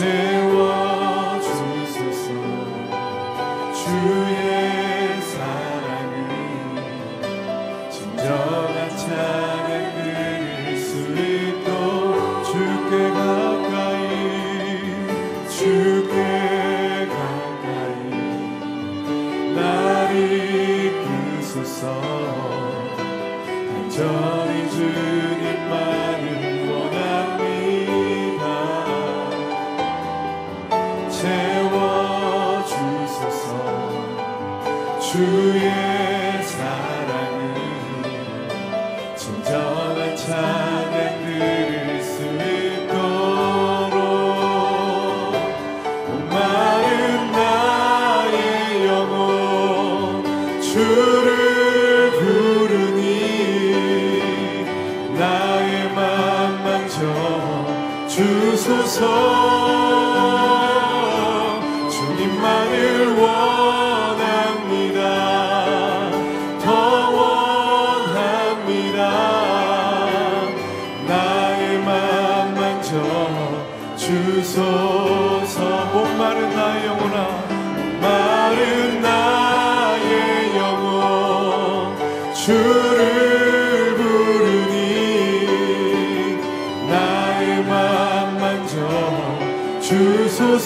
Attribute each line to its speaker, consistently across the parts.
Speaker 1: sin.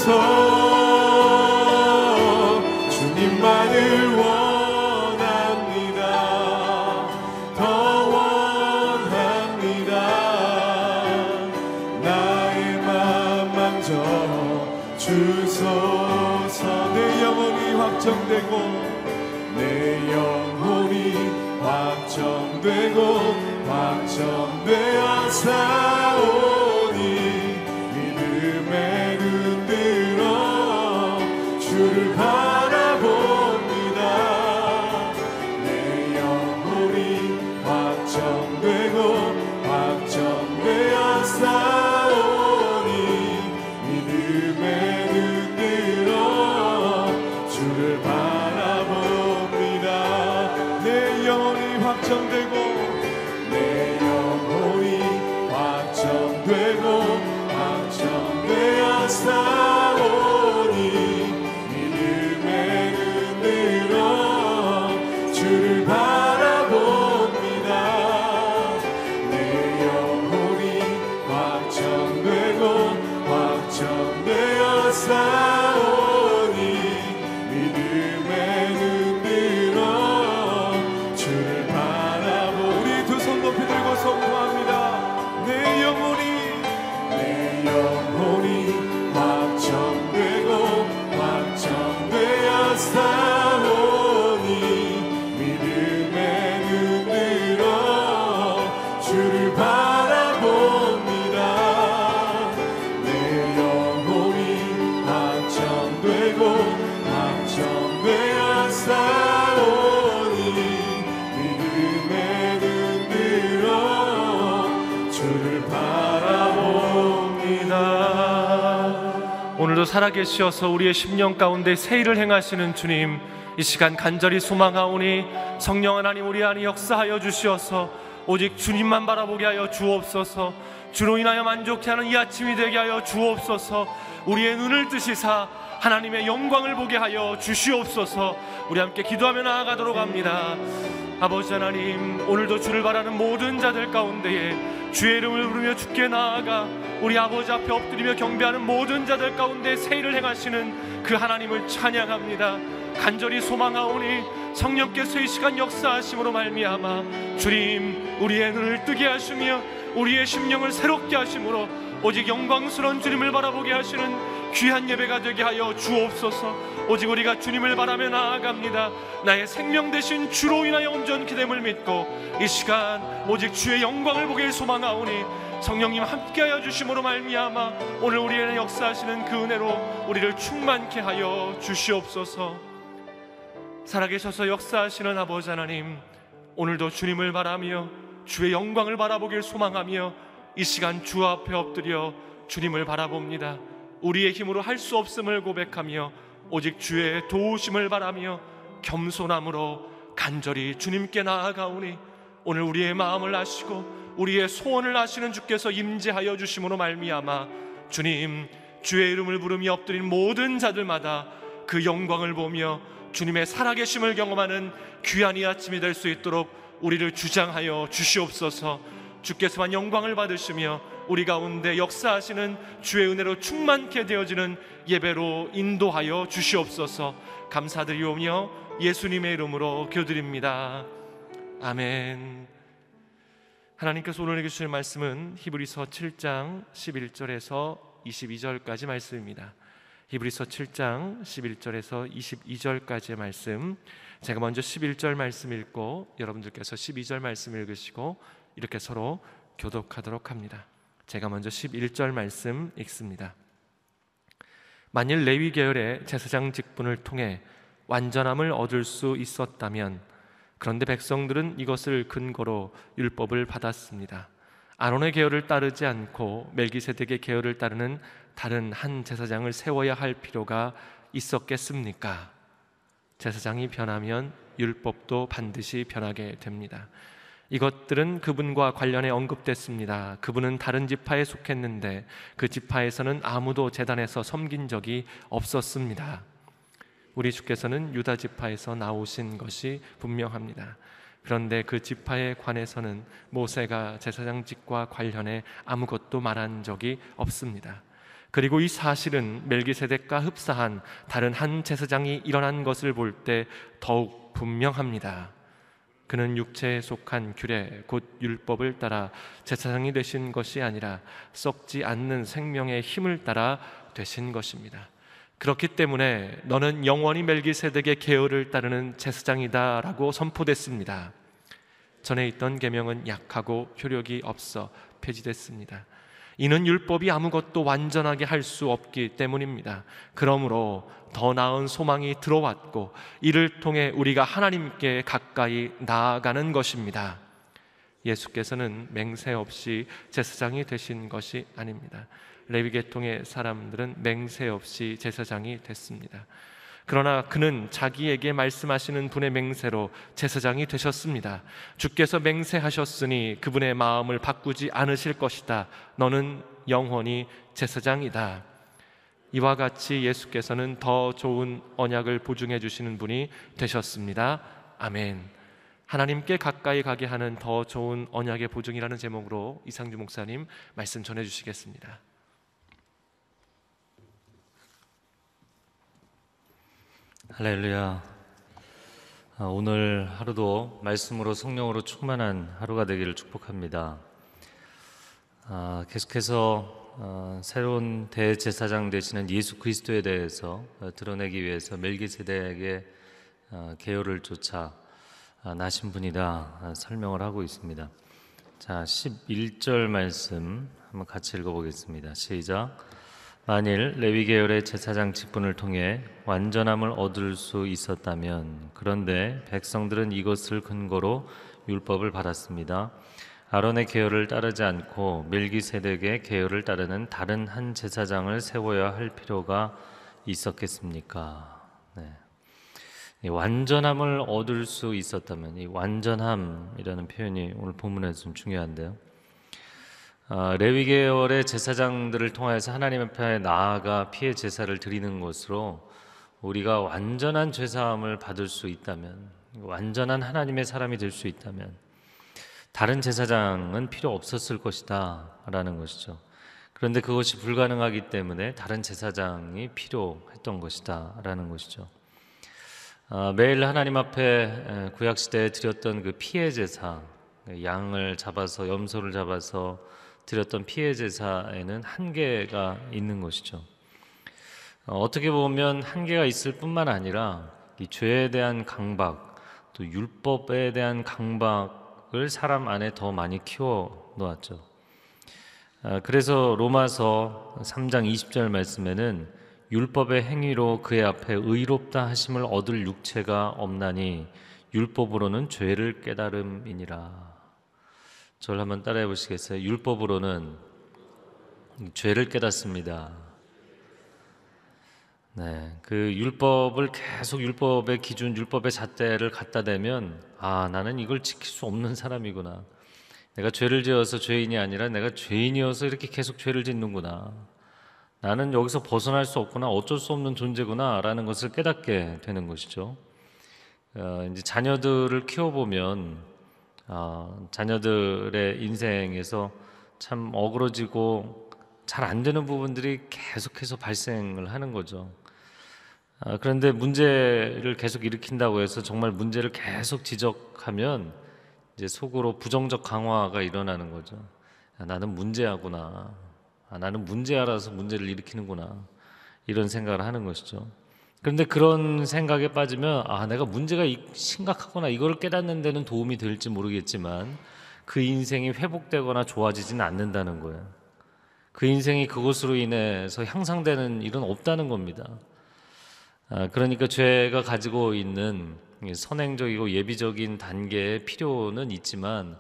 Speaker 1: soul. 살아계시어서 우리의 심령 가운데 세일을 행하시는 주님 이 시간 간절히 소망하오니 성령 하나님 우리 안에 역사하여 주시어서 오직 주님만 바라보게 하여 주옵소서. 주로 인하여 만족해하는 이 아침이 되게 하여 주옵소서. 우리의 눈을 뜨시사
Speaker 2: 하나님의 영광을 보게 하여 주시옵소서. 우리 함께 기도하며 나아가도록 합니다. 아버지 하나님 오늘도 주를 바라는 모든 자들 가운데에 주의 이름을 부르며 주께 나아가 우리 아버지 앞에 엎드리며 경배하는 모든 자들 가운데 세일을 행하시는 그 하나님을 찬양합니다. 간절히 소망하오니 성령께서 이 시간 역사하심으로 말미암아 주님 우리의 눈을 뜨게 하시며 우리의 심령을 새롭게 하심으로 오직 영광스러운 주님을 바라보게 하시는 귀한 예배가 되게 하여 주옵소서. 오직 우리가 주님을 바라며 나아갑니다. 나의 생명 대신 주로 인하여 온전히 됨을 믿고 이 시간 오직 주의 영광을 보길 소망하오니 성령님 함께하여 주심으로 말미암아 오늘 우리의 역사하시는 그 은혜로 우리를 충만케 하여 주시옵소서. 살아계셔서 역사하시는 아버지 하나님 오늘도 주님을 바라며 주의 영광을 바라보길 소망하며 이 시간 주 앞에 엎드려 주님을 바라봅니다 우리의 힘으로 할 수 없음을 고백하며 오직 주의 도우심을 바라며 겸손함으로 간절히 주님께 나아가오니 오늘 우리의 마음을 아시고 우리의 소원을 아시는 주께서 임재하여 주심으로 말미암아 주님 주의 이름을 부르며 엎드린 모든 자들마다 그 영광을 보며 주님의 살아계심을 경험하는 귀한 이 아침이 될 수 있도록 우리를 주장하여 주시옵소서. 주께서만 영광을 받으시며 우리 가운데 역사하시는 주의 은혜로 충만케 되어지는 예배로 인도하여 주시옵소서. 감사드리오며 예수님의 이름으로 교드립니다. 아멘. 하나님께서 오늘 주실 말씀은 히브리서 7장 11절에서 22절까지 말씀입니다. 히브리서 7장 11절에서 22절까지의 말씀. 제가 먼저 11절 말씀 읽고 여러분들께서 12절 말씀 읽으시고 이렇게 서로 교독하도록 합니다. 제가 먼저 11절 말씀 읽습니다. 만일 레위 계열의 제사장 직분을 통해 완전함을 얻을 수 있었다면 그런데 백성들은 이것을 근거로 율법을 받았습니다. 아론의 계열을 따르지 않고 멜기세덱의 계열을 따르는 다른 한 제사장을 세워야 할 필요가 있었겠습니까? 제사장이 변하면 율법도 반드시 변하게 됩니다. 이것들은 그분과 관련해 언급됐습니다. 그분은 다른 지파에 속했는데 그 지파에서는 아무도 재단에서 섬긴 적이 없었습니다. 우리 주께서는 유다 지파에서 나오신 것이 분명합니다. 그런데 그 지파에 관해서는 모세가 제사장직과 관련해 아무것도 말한 적이 없습니다. 그리고 이 사실은 멜기세덱과 흡사한 다른 한 제사장이 일어난 것을 볼 때 더욱 분명합니다. 그는 육체에 속한 규례 곧 율법을 따라 제사장이 되신 것이 아니라 썩지 않는 생명의 힘을 따라 되신 것입니다. 그렇기 때문에 너는 영원히 멜기세덱의 계열을 따르는 제사장이다라고 선포됐습니다. 전에 있던 계명은 약하고 효력이 없어 폐지됐습니다. 이는 율법이 아무것도 완전하게 할 수 없기 때문입니다. 그러므로 더 나은 소망이 들어왔고 이를 통해 우리가 하나님께 가까이 나아가는 것입니다. 예수께서는 맹세 없이 제사장이 되신 것이 아닙니다. 레위 계통의 사람들은 맹세 없이 제사장이 됐습니다. 그러나 그는 자기에게 말씀하시는 분의 맹세로 제사장이 되셨습니다. 주께서 맹세하셨으니 그분의 마음을 바꾸지 않으실 것이다. 너는 영원히 제사장이다. 이와 같이 예수께서는 더 좋은 언약을 보증해 주시는 분이 되셨습니다. 아멘. 하나님께 가까이 가게 하는 더 좋은 언약의 보증이라는 제목으로 이상주 목사님 말씀 전해 주시겠습니다.
Speaker 3: 할렐루야. 아, 오늘 하루도 말씀으로 성령으로 충만한 하루가 되기를 축복합니다. 아, 계속해서 어, 새로운 대제사장 되시는 예수 그리스도에 대해서 어, 드러내기 위해서 멜기세덱의 어, 계열을 쫓아 나신 분이다 설명을 하고 있습니다. 자, 11절 말씀 한번 같이 읽어보겠습니다. 시작. 만일 레위 계열의 제사장 직분을 통해 완전함을 얻을 수 있었다면 그런데 백성들은 이것을 근거로 율법을 받았습니다. 아론의 계열을 따르지 않고 멜기세덱의 계열을 따르는 다른 한 제사장을 세워야 할 필요가 있었겠습니까? 네. 완전함을 얻을 수 있었다면 이 완전함이라는 표현이 오늘 본문에서 좀 중요한데요. 아, 레위 계열의 제사장들을 통해서 하나님 앞에 나아가 피해 제사를 드리는 것으로 우리가 완전한 죄 사함을 받을 수 있다면 완전한 하나님의 사람이 될 수 있다면 다른 제사장은 필요 없었을 것이다라는 것이죠. 그런데 그것이 불가능하기 때문에 다른 제사장이 필요했던 것이다라는 것이죠. 아, 매일 하나님 앞에 구약 시대에 드렸던 그 피해 제사, 양을 잡아서 염소를 잡아서 드렸던 피해 제사에는 한계가 있는 것이죠. 어, 어떻게 보면 한계가 있을 뿐만 아니라 이 죄에 대한 강박, 또 율법에 대한 강박을 사람 안에 더 많이 키워 놓았죠. 아, 그래서 로마서 3장 20절 말씀에는 율법의 행위로 그의 앞에 의롭다 하심을 얻을 육체가 없나니 율법으로는 죄를 깨달음이니라. 저를 한번 따라해 보시겠어요? 율법으로는 죄를 깨닫습니다. 네, 그 율법을 계속 율법의 기준, 율법의 잣대를 갖다 대면 아 나는 이걸 지킬 수 없는 사람이구나. 내가 죄를 지어서 죄인이 아니라 내가 죄인이어서 이렇게 계속 죄를 짓는구나. 나는 여기서 벗어날 수 없구나, 어쩔 수 없는 존재구나라는 것을 깨닫게 되는 것이죠. 어, 이제 자녀들을 키워보면 어, 자녀들의 인생에서 참 어그러지고 잘 안 되는 부분들이 계속해서 발생을 하는 거죠. 아, 그런데 문제를 계속 일으킨다고 해서 정말 문제를 계속 지적하면 이제 속으로 부정적 강화가 일어나는 거죠. 아, 나는 문제야구나. 아, 나는 문제라서 문제를 일으키는구나. 이런 생각을 하는 것이죠. 그런데 그런 생각에 빠지면 아 내가 문제가 심각하구나 이걸 깨닫는 데는 도움이 될지 모르겠지만 그 인생이 회복되거나 좋아지지는 않는다는 거예요. 그 인생이 그것으로 인해서 향상되는 일은 없다는 겁니다. 아, 그러니까 죄가 가지고 있는 선행적이고 예비적인 단계의 필요는 있지만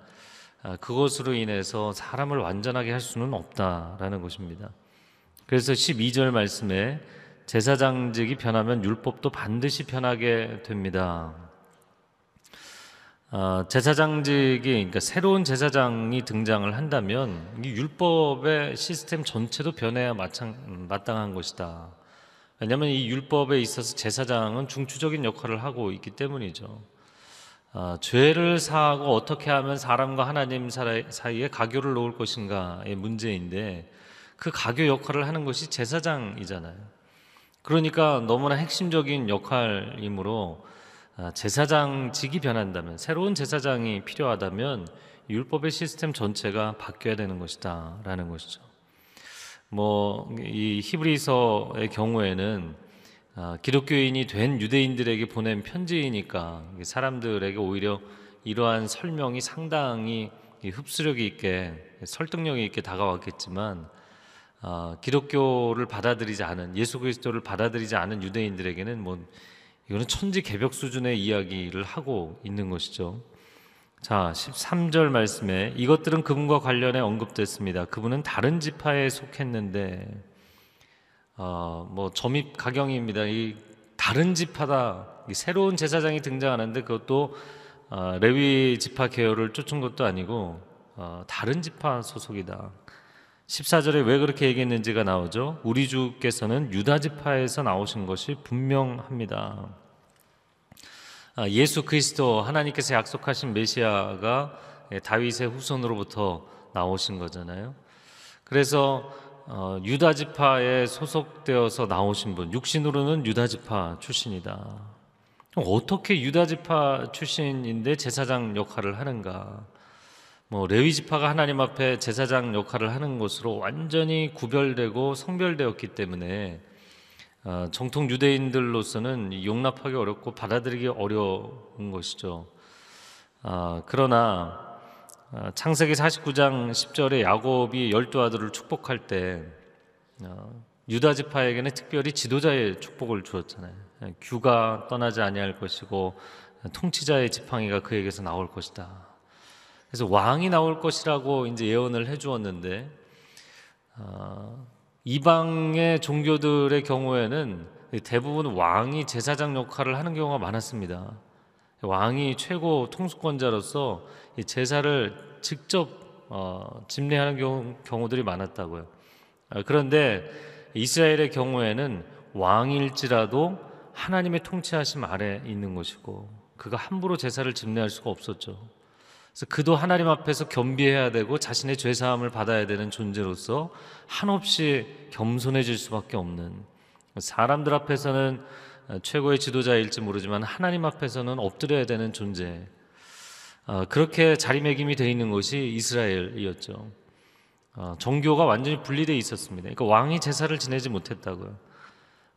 Speaker 3: 아, 그것으로 인해서 사람을 완전하게 할 수는 없다라는 것입니다. 그래서 12절 말씀에 제사장직이 변하면 율법도 반드시 변하게 됩니다. 어, 제사장직이 그러니까 새로운 제사장이 등장을 한다면 이 율법의 시스템 전체도 변해야 마찬, 마땅한 것이다. 왜냐하면 이 율법에 있어서 제사장은 중추적인 역할을 하고 있기 때문이죠. 어, 죄를 사하고 어떻게 하면 사람과 하나님 사이에 가교를 놓을 것인가의 문제인데 그 가교 역할을 하는 것이 제사장이잖아요. 그러니까 너무나 핵심적인 역할이므로 아, 제사장직이 변한다면 새로운 제사장이 필요하다면 율법의 시스템 전체가 바뀌어야 되는 것이다라는 것이죠. 뭐 이 히브리서의 경우에는 아, 기독교인이 된 유대인들에게 보낸 편지이니까 사람들에게 오히려 이러한 설명이 상당히 흡수력이 있게 설득력이 있게 다가왔겠지만 어, 기독교를 받아들이지 않은 예수 그리스도를 받아들이지 않은 유대인들에게는 뭐 이거는 천지 개벽 수준의 이야기를 하고 있는 것이죠. 자, 13절 말씀에 이것들은 그분과 관련해 언급됐습니다. 그분은 다른 지파에 속했는데 어, 뭐 점입 가경입니다. 이 다른 지파다. 이 새로운 제사장이 등장하는데 그것도 어, 레위 지파 계열을 쫓은 것도 아니고 어, 다른 지파 소속이다. 14절에 왜 그렇게 얘기했는지가 나오죠. 우리 주께서는 유다 지파에서 나오신 것이 분명합니다. 아, 예수 그리스도 하나님께서 약속하신 메시아가 다윗의 후손으로부터 나오신 거잖아요. 그래서 어, 유다 지파에 소속되어서 나오신 분, 육신으로는 유다 지파 출신이다. 어떻게 유다 지파 출신인데 제사장 역할을 하는가? 뭐 레위 지파가 하나님 앞에 제사장 역할을 하는 것으로 완전히 구별되고 성별되었기 때문에 어, 정통 유대인들로서는 용납하기 어렵고 받아들이기 어려운 것이죠. 어, 그러나 어, 창세기 49장 10절에 야곱이 열두 아들을 축복할 때 어, 유다 지파에게는 특별히 지도자의 축복을 주었잖아요. 규가 떠나지 아니할 것이고 통치자의 지팡이가 그에게서 나올 것이다. 그래서 왕이 나올 것이라고 이제 예언을 해주었는데 어, 이방의 종교들의 경우에는 대부분 왕이 제사장 역할을 하는 경우가 많았습니다. 왕이 최고 통수권자로서 제사를 직접 어, 집례하는 경우, 경우들이 많았다고요. 아, 그런데 이스라엘의 경우에는 왕일지라도 하나님의 통치하심 아래 있는 것이고 그가 함부로 제사를 집례할 수가 없었죠. 그래서 그도 하나님 앞에서 겸비해야 되고 자신의 죄 사함을 받아야 되는 존재로서 한없이 겸손해질 수밖에 없는 사람들 앞에서는 최고의 지도자일지 모르지만 하나님 앞에서는 엎드려야 되는 존재. 어, 그렇게 자리매김이 되어 있는 것이 이스라엘이었죠. 어, 종교가 완전히 분리되어 있었습니다. 그러니까 왕이 제사를 지내지 못했다고요.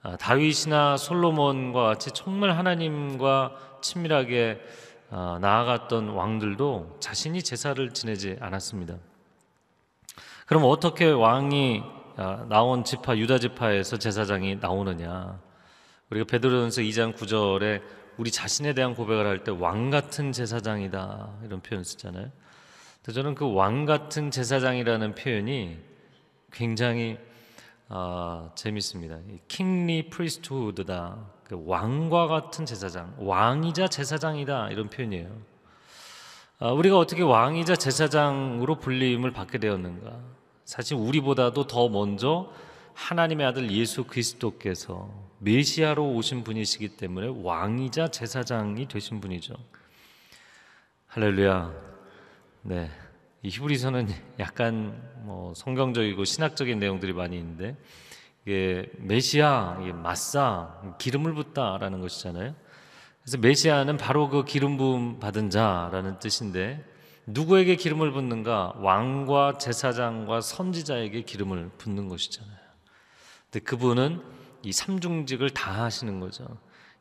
Speaker 3: 아, 다윗이나 솔로몬과 같이 정말 하나님과 친밀하게 아, 나아갔던 왕들도 자신이 제사를 지내지 않았습니다. 그럼 어떻게 왕이 아, 나온 지파 유다 지파에서 제사장이 나오느냐? 우리가 베드로전서 2장 9절에 우리 자신에 대한 고백을 할 때 왕 같은 제사장이다 이런 표현 쓰잖아요. 저는 그 왕 같은 제사장이라는 표현이 굉장히 아, 재밌습니다. 킹리 프리스트후드다. 그 왕과 같은 제사장, 왕이자 제사장이다 이런 표현이에요. 아, 우리가 어떻게 왕이자 제사장으로 불림을 받게 되었는가? 사실 우리보다도 더 먼저 하나님의 아들 예수 그리스도께서 메시아로 오신 분이시기 때문에 왕이자 제사장이 되신 분이죠. 할렐루야. 네. 이 히브리서는 약간 뭐 성경적이고 신학적인 내용들이 많이 있는데 이게 메시아, 이게 마사, 기름을 붓다라는 것이잖아요. 그래서 메시아는 바로 그 기름 부음 받은 자라는 뜻인데 누구에게 기름을 붓는가? 왕과 제사장과 선지자에게 기름을 붓는 것이잖아요. 근데 그분은 이 삼중직을 다 하시는 거죠.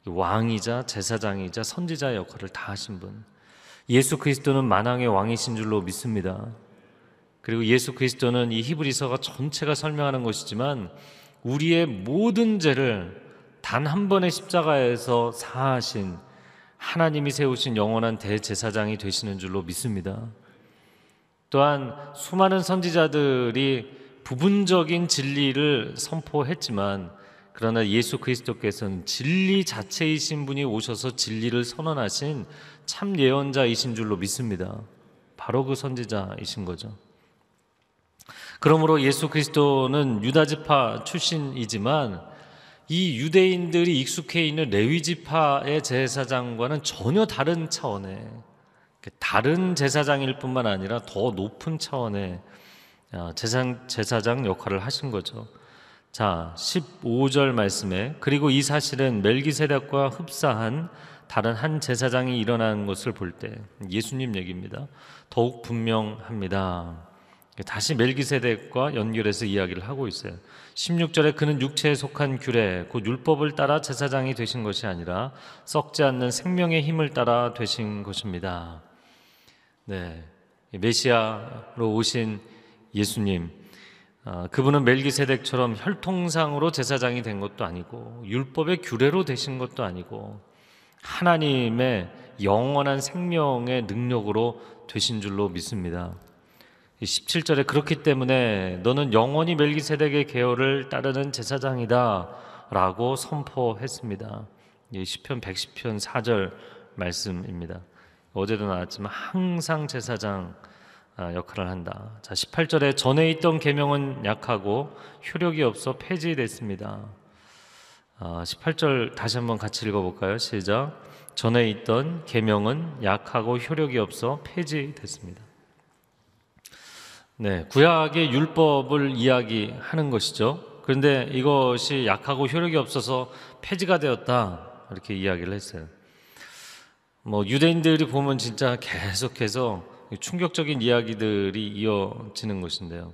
Speaker 3: 왕이자 제사장이자 선지자의 역할을 다 하신 분. 예수 그리스도는 만왕의 왕이신 줄로 믿습니다. 그리고 예수 그리스도는 이 히브리서가 전체가 설명하는 것이지만 우리의 모든 죄를 단 한 번의 십자가에서 사하신 하나님이 세우신 영원한 대제사장이 되시는 줄로 믿습니다. 또한 수많은 선지자들이 부분적인 진리를 선포했지만 그러나 예수 그리스도께서는 진리 자체이신 분이 오셔서 진리를 선언하신 참 예언자이신 줄로 믿습니다. 바로 그 선지자이신 거죠. 그러므로 예수 그리스도는 유다 지파 출신이지만 이 유대인들이 익숙해 있는 레위 지파의 제사장과는 전혀 다른 차원의 다른 제사장일 뿐만 아니라 더 높은 차원의 아, 제사장 역할을 하신 거죠. 자, 15절 말씀에 그리고 이 사실은 멜기세덱과 흡사한 다른 한 제사장이 일어난 것을 볼 때 예수님 얘기입니다. 더욱 분명합니다. 다시 멜기세덱과 연결해서 이야기를 하고 있어요. 16절에 그는 육체에 속한 규례 곧 율법을 따라 제사장이 되신 것이 아니라 썩지 않는 생명의 힘을 따라 되신 것입니다. 네. 메시아로 오신 예수님 어, 그분은 멜기세덱처럼 혈통상으로 제사장이 된 것도 아니고 율법의 규례로 되신 것도 아니고 하나님의 영원한 생명의 능력으로 되신 줄로 믿습니다. 17절에 그렇기 때문에 너는 영원히 멜기세덱의 계열을 따르는 제사장이다 라고 선포했습니다. 시편 110편 4절 말씀입니다. 어제도 나왔지만 항상 제사장 아, 역할을 한다. 자, 18절에 전에 있던 계명은 약하고 효력이 없어 폐지됐습니다. 18절 아, 다시 한번 같이 읽어 볼까요? 시작. 전에 있던 계명은 약하고 효력이 없어 폐지됐습니다. 네, 구약의 율법을 이야기하는 것이죠. 그런데 이것이 약하고 효력이 없어서 폐지가 되었다 이렇게 이야기를 했어요. 뭐 유대인들이 보면 진짜 계속해서 충격적인 이야기들이 이어지는 것인데요.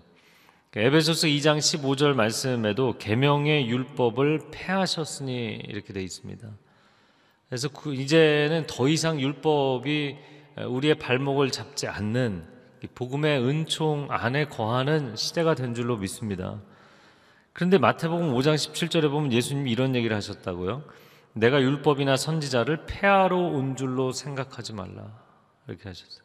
Speaker 3: 에베소서 2장 15절 말씀에도 계명의 율법을 폐하셨으니 이렇게 되어 있습니다. 그래서 그 이제는 더 이상 율법이 우리의 발목을 잡지 않는 복음의 은총 안에 거하는 시대가 된 줄로 믿습니다. 그런데 마태복음 5장 17절에 보면 예수님이 이런 얘기를 하셨다고요. 내가 율법이나 선지자를 폐하러 온 줄로 생각하지 말라. 이렇게 하셨어요.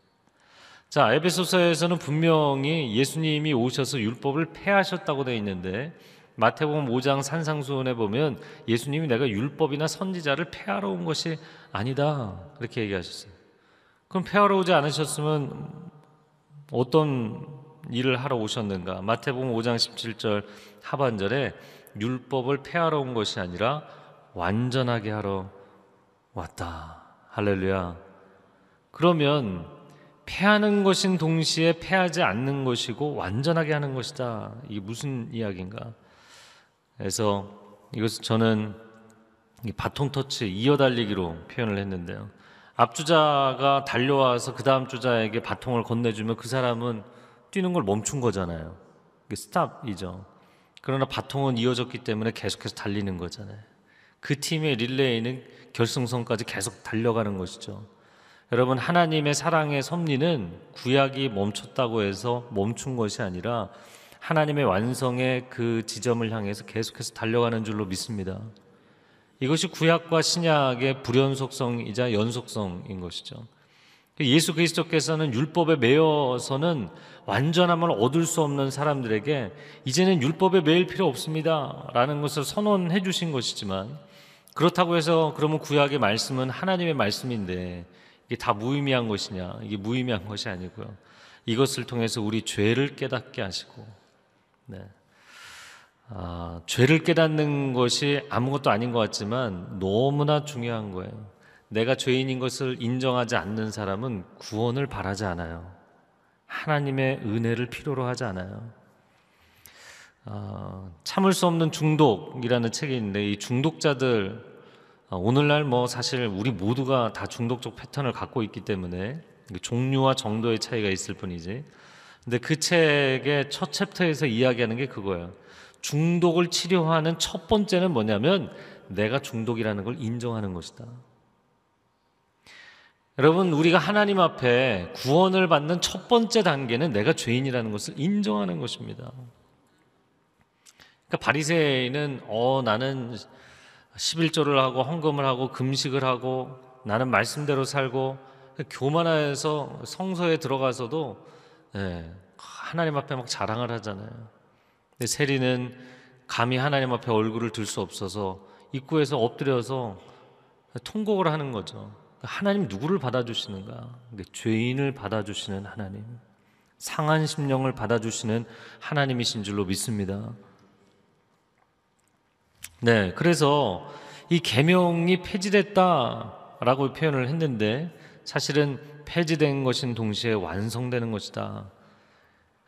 Speaker 3: 자, 에베소서에서는 분명히 예수님이 오셔서 율법을 폐하셨다고 되어 있는데 마태복음 5장 산상수훈에 보면 예수님이 내가 율법이나 선지자를 폐하러 온 것이 아니다. 그렇게 얘기하셨어요. 그럼 폐하러 오지 않으셨으면 어떤 일을 하러 오셨는가? 마태복음 5장 17절 하반절에 율법을 폐하러 온 것이 아니라 완전하게 하러 왔다. 할렐루야. 그러면 폐하는 것인 동시에 폐하지 않는 것이고 완전하게 하는 것이다. 이게 무슨 이야기인가? 그래서 이것을 저는 바통 터치 이어달리기로 표현을 했는데요. 앞주자가 달려와서 그 다음 주자에게 바통을 건네주면 그 사람은 뛰는 걸 멈춘 거잖아요. 스탑이죠. 그러나 바통은 이어졌기 때문에 계속해서 달리는 거잖아요. 그 팀의 릴레이는 결승선까지 계속 달려가는 것이죠. 여러분 하나님의 사랑의 섭리는 구약이 멈췄다고 해서 멈춘 것이 아니라 하나님의 완성의 그 지점을 향해서 계속해서 달려가는 줄로 믿습니다. 이것이 구약과 신약의 불연속성이자 연속성인 것이죠. 예수 그리스도께서는 율법에 매여서는 완전함을 얻을 수 없는 사람들에게 이제는 율법에 매일 필요 없습니다. 라는 것을 선언해 주신 것이지만 그렇다고 해서 그러면 구약의 말씀은 하나님의 말씀인데 이게 다 무의미한 것이냐? 이게 무의미한 것이 아니고요. 이것을 통해서 우리 죄를 깨닫게 하시고, 네. 아, 죄를 깨닫는 것이 아무것도 아닌 것 같지만 너무나 중요한 거예요. 내가 죄인인 것을 인정하지 않는 사람은 구원을 바라지 않아요. 하나님의 은혜를 필요로 하지 않아요. 어, 참을 수 없는 중독이라는 책이 있는데 이 중독자들 어, 오늘날 뭐 사실 우리 모두가 다 중독적 패턴을 갖고 있기 때문에 종류와 정도의 차이가 있을 뿐이지. 근데 그 책의 첫 챕터에서 이야기하는 게 그거예요. 중독을 치료하는 첫 번째는 뭐냐면 내가 중독이라는 걸 인정하는 것이다. 여러분, 우리가 하나님 앞에 구원을 받는 첫 번째 단계는 내가 죄인이라는 것을 인정하는 것입니다. 그러니까 바리새인은 어 나는 11조를 하고 헌금을 하고 금식을 하고 나는 말씀대로 살고 교만해서 성서에 들어가서도 네, 하나님 앞에 막 자랑을 하잖아요. 근데 세리는 감히 하나님 앞에 얼굴을 들 수 없어서 입구에서 엎드려서 통곡을 하는 거죠. 하나님 누구를 받아주시는가? 죄인을 받아주시는 하나님, 상한 심령을 받아주시는 하나님이신 줄로 믿습니다. 네, 그래서 이 계명이 폐지됐다라고 표현을 했는데 사실은 폐지된 것인 동시에 완성되는 것이다.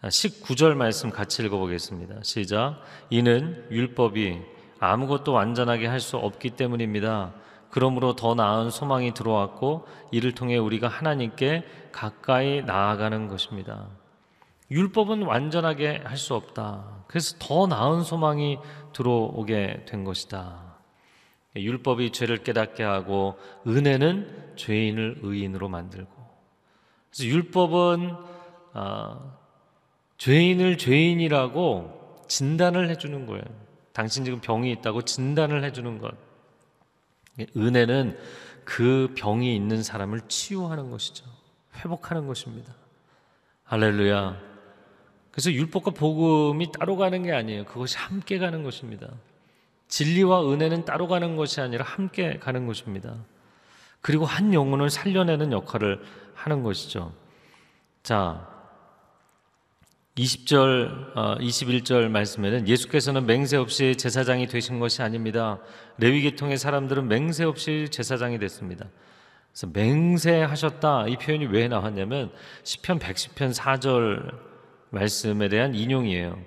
Speaker 3: 19절 말씀 같이 읽어보겠습니다. 시작. 이는 율법이 아무것도 완전하게 할 수 없기 때문입니다. 그러므로 더 나은 소망이 들어왔고 이를 통해 우리가 하나님께 가까이 나아가는 것입니다. 율법은 완전하게 할 수 없다. 그래서 더 나은 소망이 들어오게 된 것이다. 율법이 죄를 깨닫게 하고 은혜는 죄인을 의인으로 만들고. 그래서 율법은 어, 죄인을 죄인이라고 진단을 해주는 거예요. 당신 지금 병이 있다고 진단을 해주는 것. 은혜는 그 병이 있는 사람을 치유하는 것이죠. 회복하는 것입니다. 할렐루야. 그래서 율법과 복음이 따로 가는 게 아니에요. 그것이 함께 가는 것입니다. 진리와 은혜는 따로 가는 것이 아니라 함께 가는 것입니다. 그리고 한 영혼을 살려내는 역할을 하는 것이죠. 자, 20절, 21절 어, 말씀에는 예수께서는 맹세 없이 제사장이 되신 것이 아닙니다. 레위 계통의 사람들은 맹세 없이 제사장이 됐습니다. 그래서 맹세하셨다 이 표현이 왜 나왔냐면 시편 110편 4절 말씀에 대한 인용이에요.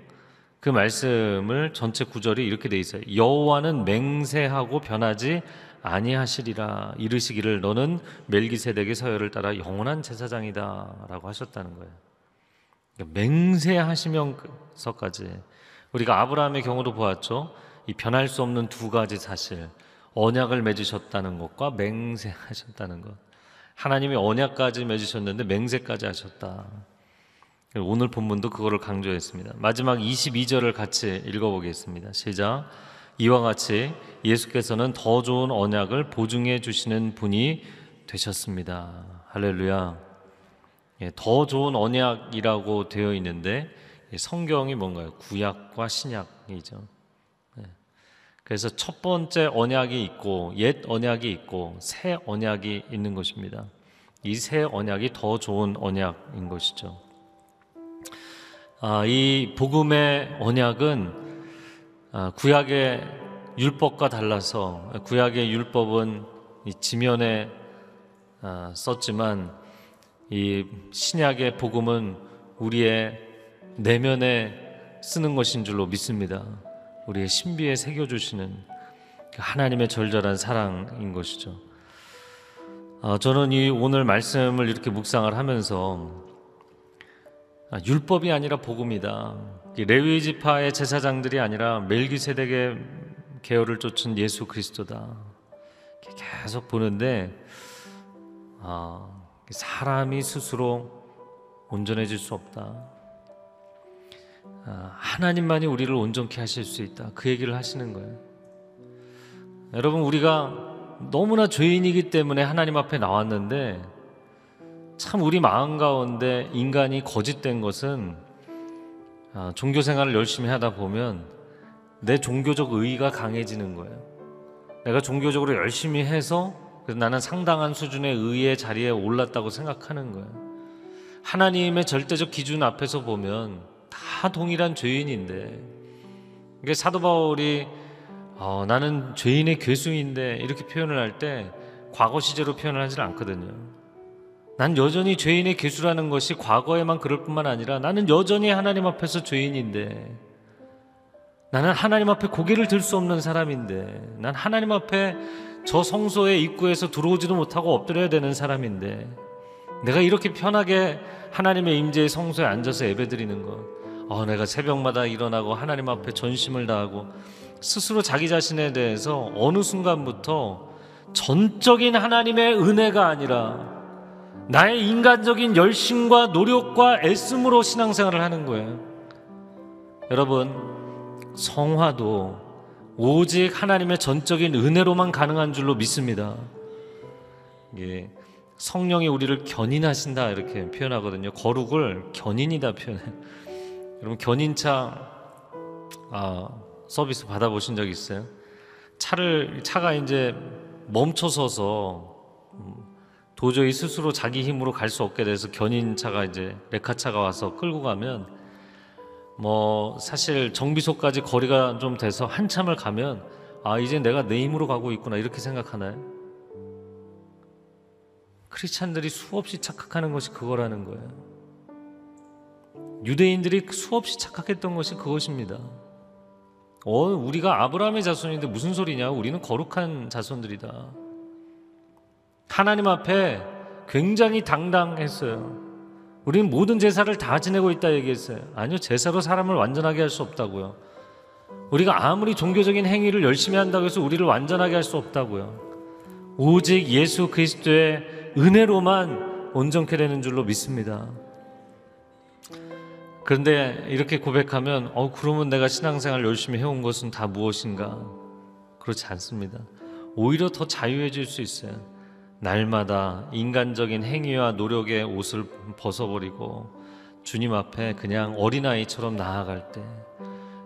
Speaker 3: 그 말씀을 전체 구절이 이렇게 돼 있어요. 여호와는 맹세하고 변하지 아니하시리라 이르시기를 너는 멜기세덱의 서열을 따라 영원한 제사장이다라고 하셨다는 거예요. 그러니까 맹세하시면서까지 우리가 아브라함의 경우도 보았죠. 이 변할 수 없는 두 가지 사실 언약을 맺으셨다는 것과 맹세하셨다는 것. 하나님이 언약까지 맺으셨는데 맹세까지 하셨다. 오늘 본문도 그거를 강조했습니다. 마지막 22절을 같이 읽어보겠습니다. 시작. 이와 같이 예수께서는 더 좋은 언약을 보증해 주시는 분이 되셨습니다. 할렐루야. 예, 더 좋은 언약이라고 되어 있는데 성경이 뭔가요? 구약과 신약이죠. 예. 그래서 첫 번째 언약이 있고 옛 언약이 있고 새 언약이 있는 것입니다. 이 새 언약이 더 좋은 언약인 것이죠. 아, 이 복음의 언약은 아, 구약의 율법과 달라서 구약의 율법은 지면에 아, 썼지만 이 신약의 복음은 우리의 내면에 쓰는 것인 줄로 믿습니다. 우리의 신비에 새겨 주시는 그 하나님의 절절한 사랑인 것이죠. 아, 저는 이 오늘 말씀을 이렇게 묵상을 하면서 아, 율법이 아니라 복음이다. 레위 지파의 제사장들이 아니라 멜기세덱의 계열을 쫓은 예수 그리스도다. 계속 보는데 아, 사람이 스스로 온전해질 수 없다. 아, 하나님만이 우리를 온전케 하실 수 있다. 그 얘기를 하시는 거예요. 여러분 우리가 너무나 죄인이기 때문에 하나님 앞에 나왔는데 참 우리 마음 가운데 인간이 거짓된 것은 아, 종교 생활을 열심히 하다 보면 내 종교적 의의가 강해지는 거예요. 내가 종교적으로 열심히 해서 나는 상당한 수준의 의의 자리에 올랐다고 생각하는 거예요. 하나님의 절대적 기준 앞에서 보면 다 동일한 죄인인데 이게 사도 바울이 어, 나는 죄인의 괴수인데 이렇게 표현을 할 때 과거 시제로 표현을 하지 않거든요. 난 여전히 죄인의 괴수라는 것이 과거에만 그럴 뿐만 아니라 나는 여전히 하나님 앞에서 죄인인데 나는 하나님 앞에 고개를 들 수 없는 사람인데 난 하나님 앞에 저 성소의 입구에서 들어오지도 못하고 엎드려야 되는 사람인데 내가 이렇게 편하게 하나님의 임재의 성소에 앉아서 예배드리는 것 어, 내가 새벽마다 일어나고 하나님 앞에 전심을 다하고 스스로 자기 자신에 대해서 어느 순간부터 전적인 하나님의 은혜가 아니라 나의 인간적인 열심과 노력과 애씀으로 신앙생활을 하는 거예요. 여러분, 성화도 오직 하나님의 전적인 은혜로만 가능한 줄로 믿습니다. 예, 성령이 우리를 견인하신다 이렇게 표현하거든요. 거룩을 견인이다 표현해. 여러분 견인차 아, 서비스 받아보신 적 있어요? 차를 차가 이제 멈춰서서 음, 도저히 스스로 자기 힘으로 갈 수 없게 돼서 견인차가 이제 레카차가 와서 끌고 가면 뭐 사실 정비소까지 거리가 좀 돼서 한참을 가면 아 이제 내가 내 힘으로 가고 있구나 이렇게 생각하나요? 크리스찬들이 수없이 착각하는 것이 그거라는 거예요. 유대인들이 수없이 착각했던 것이 그것입니다. 어, 우리가 아브라함의 자손인데 무슨 소리냐? 우리는 거룩한 자손들이다. 하나님 앞에 굉장히 당당했어요. 우리는 모든 제사를 다 지내고 있다 얘기했어요. 아니요, 제사로 사람을 완전하게 할 수 없다고요. 우리가 아무리 종교적인 행위를 열심히 한다고 해서 우리를 완전하게 할 수 없다고요. 오직 예수 그리스도의 은혜로만 온전케 되는 줄로 믿습니다. 그런데 이렇게 고백하면 어 그러면 내가 신앙생활 열심히 해온 것은 다 무엇인가? 그렇지 않습니다. 오히려 더 자유해질 수 있어요. 날마다 인간적인 행위와 노력의 옷을 벗어버리고 주님 앞에 그냥 어린아이처럼 나아갈 때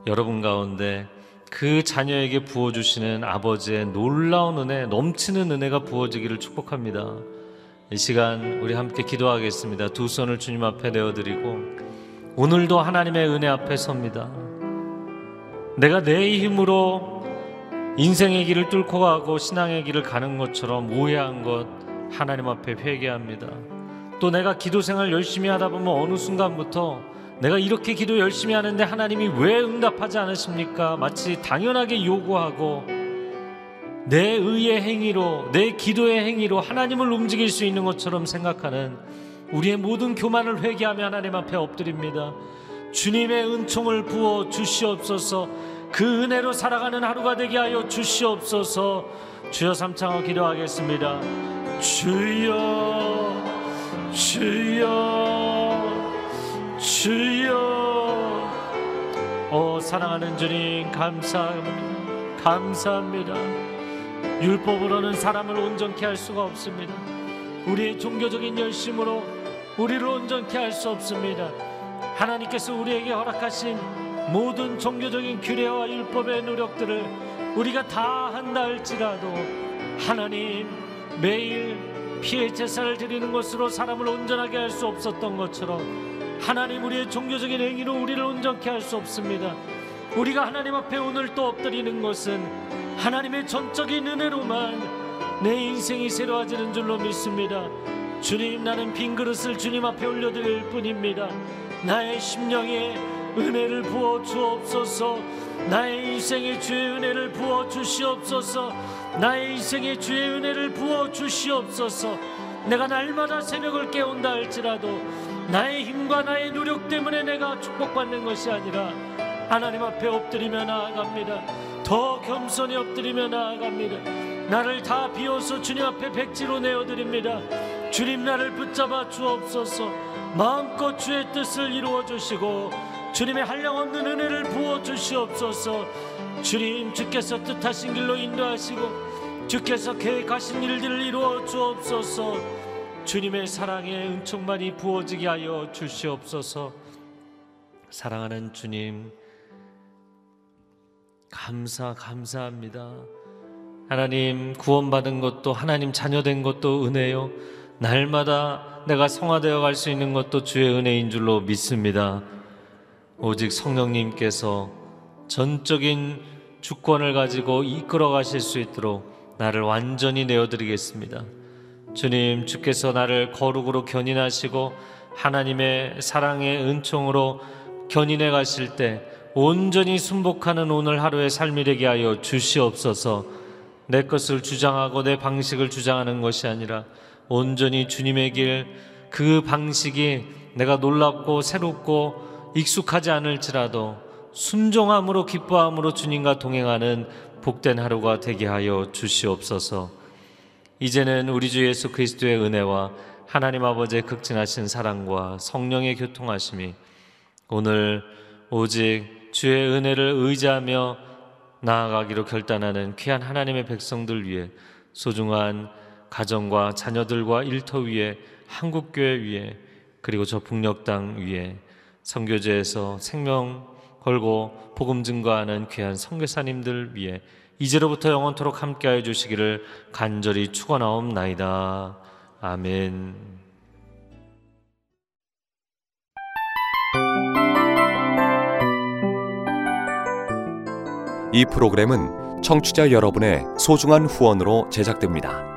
Speaker 3: 여러분 가운데 그 자녀에게 부어주시는 아버지의 놀라운 은혜, 넘치는 은혜가 부어지기를 축복합니다. 이 시간 우리 함께 기도하겠습니다. 두 손을 주님 앞에 내어드리고 오늘도 하나님의 은혜 앞에 섭니다. 내가 내 힘으로 인생의 길을 뚫고 가고 신앙의 길을 가는 것처럼 오해한 것 하나님 앞에 회개합니다. 또 내가 기도 생활 열심히 하다 보면 어느 순간부터 내가 이렇게 기도 열심히 하는데 하나님이 왜 응답하지 않으십니까? 마치 당연하게 요구하고 내 의의 행위로 내 기도의 행위로 하나님을 움직일 수 있는 것처럼 생각하는 우리의 모든 교만을 회개하며 하나님 앞에 엎드립니다. 주님의 은총을 부어 주시옵소서. 그 은혜로 살아가는 하루가 되게 하여 주시옵소서. 주여 삼창어 기도하겠습니다. 주여, 주여, 주여. 오 사랑하는 주님 감사합니다. 감사합니다. 율법으로는 사람을 온전케 할 수가 없습니다. 우리의 종교적인 열심으로 우리를 온전케 할 수 없습니다. 하나님께서 우리에게 허락하신 모든 종교적인 규례와 율법의 노력들을 우리가 다 한다 할지라도 하나님 매일 피해 제사를 드리는 것으로 사람을 온전하게 할 수 없었던 것처럼 하나님 우리의 종교적인 행위로 우리를 온전케 할 수 없습니다. 우리가 하나님 앞에 오늘 또 엎드리는 것은 하나님의 전적인 은혜로만 내 인생이 새로워지는 줄로 믿습니다. 주님 나는 빈 그릇을 주님 앞에 올려드릴 뿐입니다. 나의 심령에 은혜를 부어 주옵소서. 나의 인생에 주의 은혜를 부어 주시옵소서. 나의 인생에 주의 은혜를 부어 주시옵소서. 내가 날마다 새벽을 깨운다 할지라도 나의 힘과 나의 노력 때문에 내가 축복받는 것이 아니라 하나님 앞에 엎드리며 나아갑니다. 더 겸손히 엎드리며 나아갑니다. 나를 다 비워서 주님 앞에 백지로 내어드립니다. 주님 나를 붙잡아 주옵소서. 마음껏 주의 뜻을 이루어 주시고 주님의 한량없는 은혜를 부어 주시옵소서. 주님 주께서 뜻하신 길로 인도하시고 주께서 계획하신 일들을 이루어 주옵소서. 주님의 사랑의 은총만이 부어지게 하여 주시옵소서. 사랑하는 주님 감사 감사합니다. 하나님 구원받은 것도 하나님 자녀된 것도 은혜요. 날마다 내가 성화되어 갈 수 있는 것도 주의 은혜인 줄로 믿습니다. 오직 성령님께서 전적인 주권을 가지고 이끌어 가실 수 있도록 나를 완전히 내어드리겠습니다. 주님, 주께서 나를 거룩으로 견인하시고 하나님의 사랑의 은총으로 견인해 가실 때 온전히 순복하는 오늘 하루의 삶이 되게 하여 주시옵소서. 내 것을 주장하고 내 방식을 주장하는 것이 아니라 온전히 주님의 길, 그 방식이 내가 놀랍고 새롭고 익숙하지 않을지라도 순종함으로 기뻐함으로 주님과 동행하는 복된 하루가 되게 하여 주시옵소서. 이제는 우리 주 예수 그리스도의 은혜와 하나님 아버지의 극진하신 사랑과 성령의 교통하심이 오늘 오직 주의 은혜를 의지하며 나아가기로 결단하는 귀한 하나님의 백성들 위해 소중한 가정과 자녀들과 일터 위에 한국교회 위에 그리고 저 북녘 땅 위에 선교제에서 생명 걸고 복음 증거하는 귀한 선교사님들 위해 이제로부터 영원토록 함께하여 주시기를 간절히 축원하옵나이다. 아멘.
Speaker 4: 이 프로그램은 청취자 여러분의 소중한 후원으로 제작됩니다.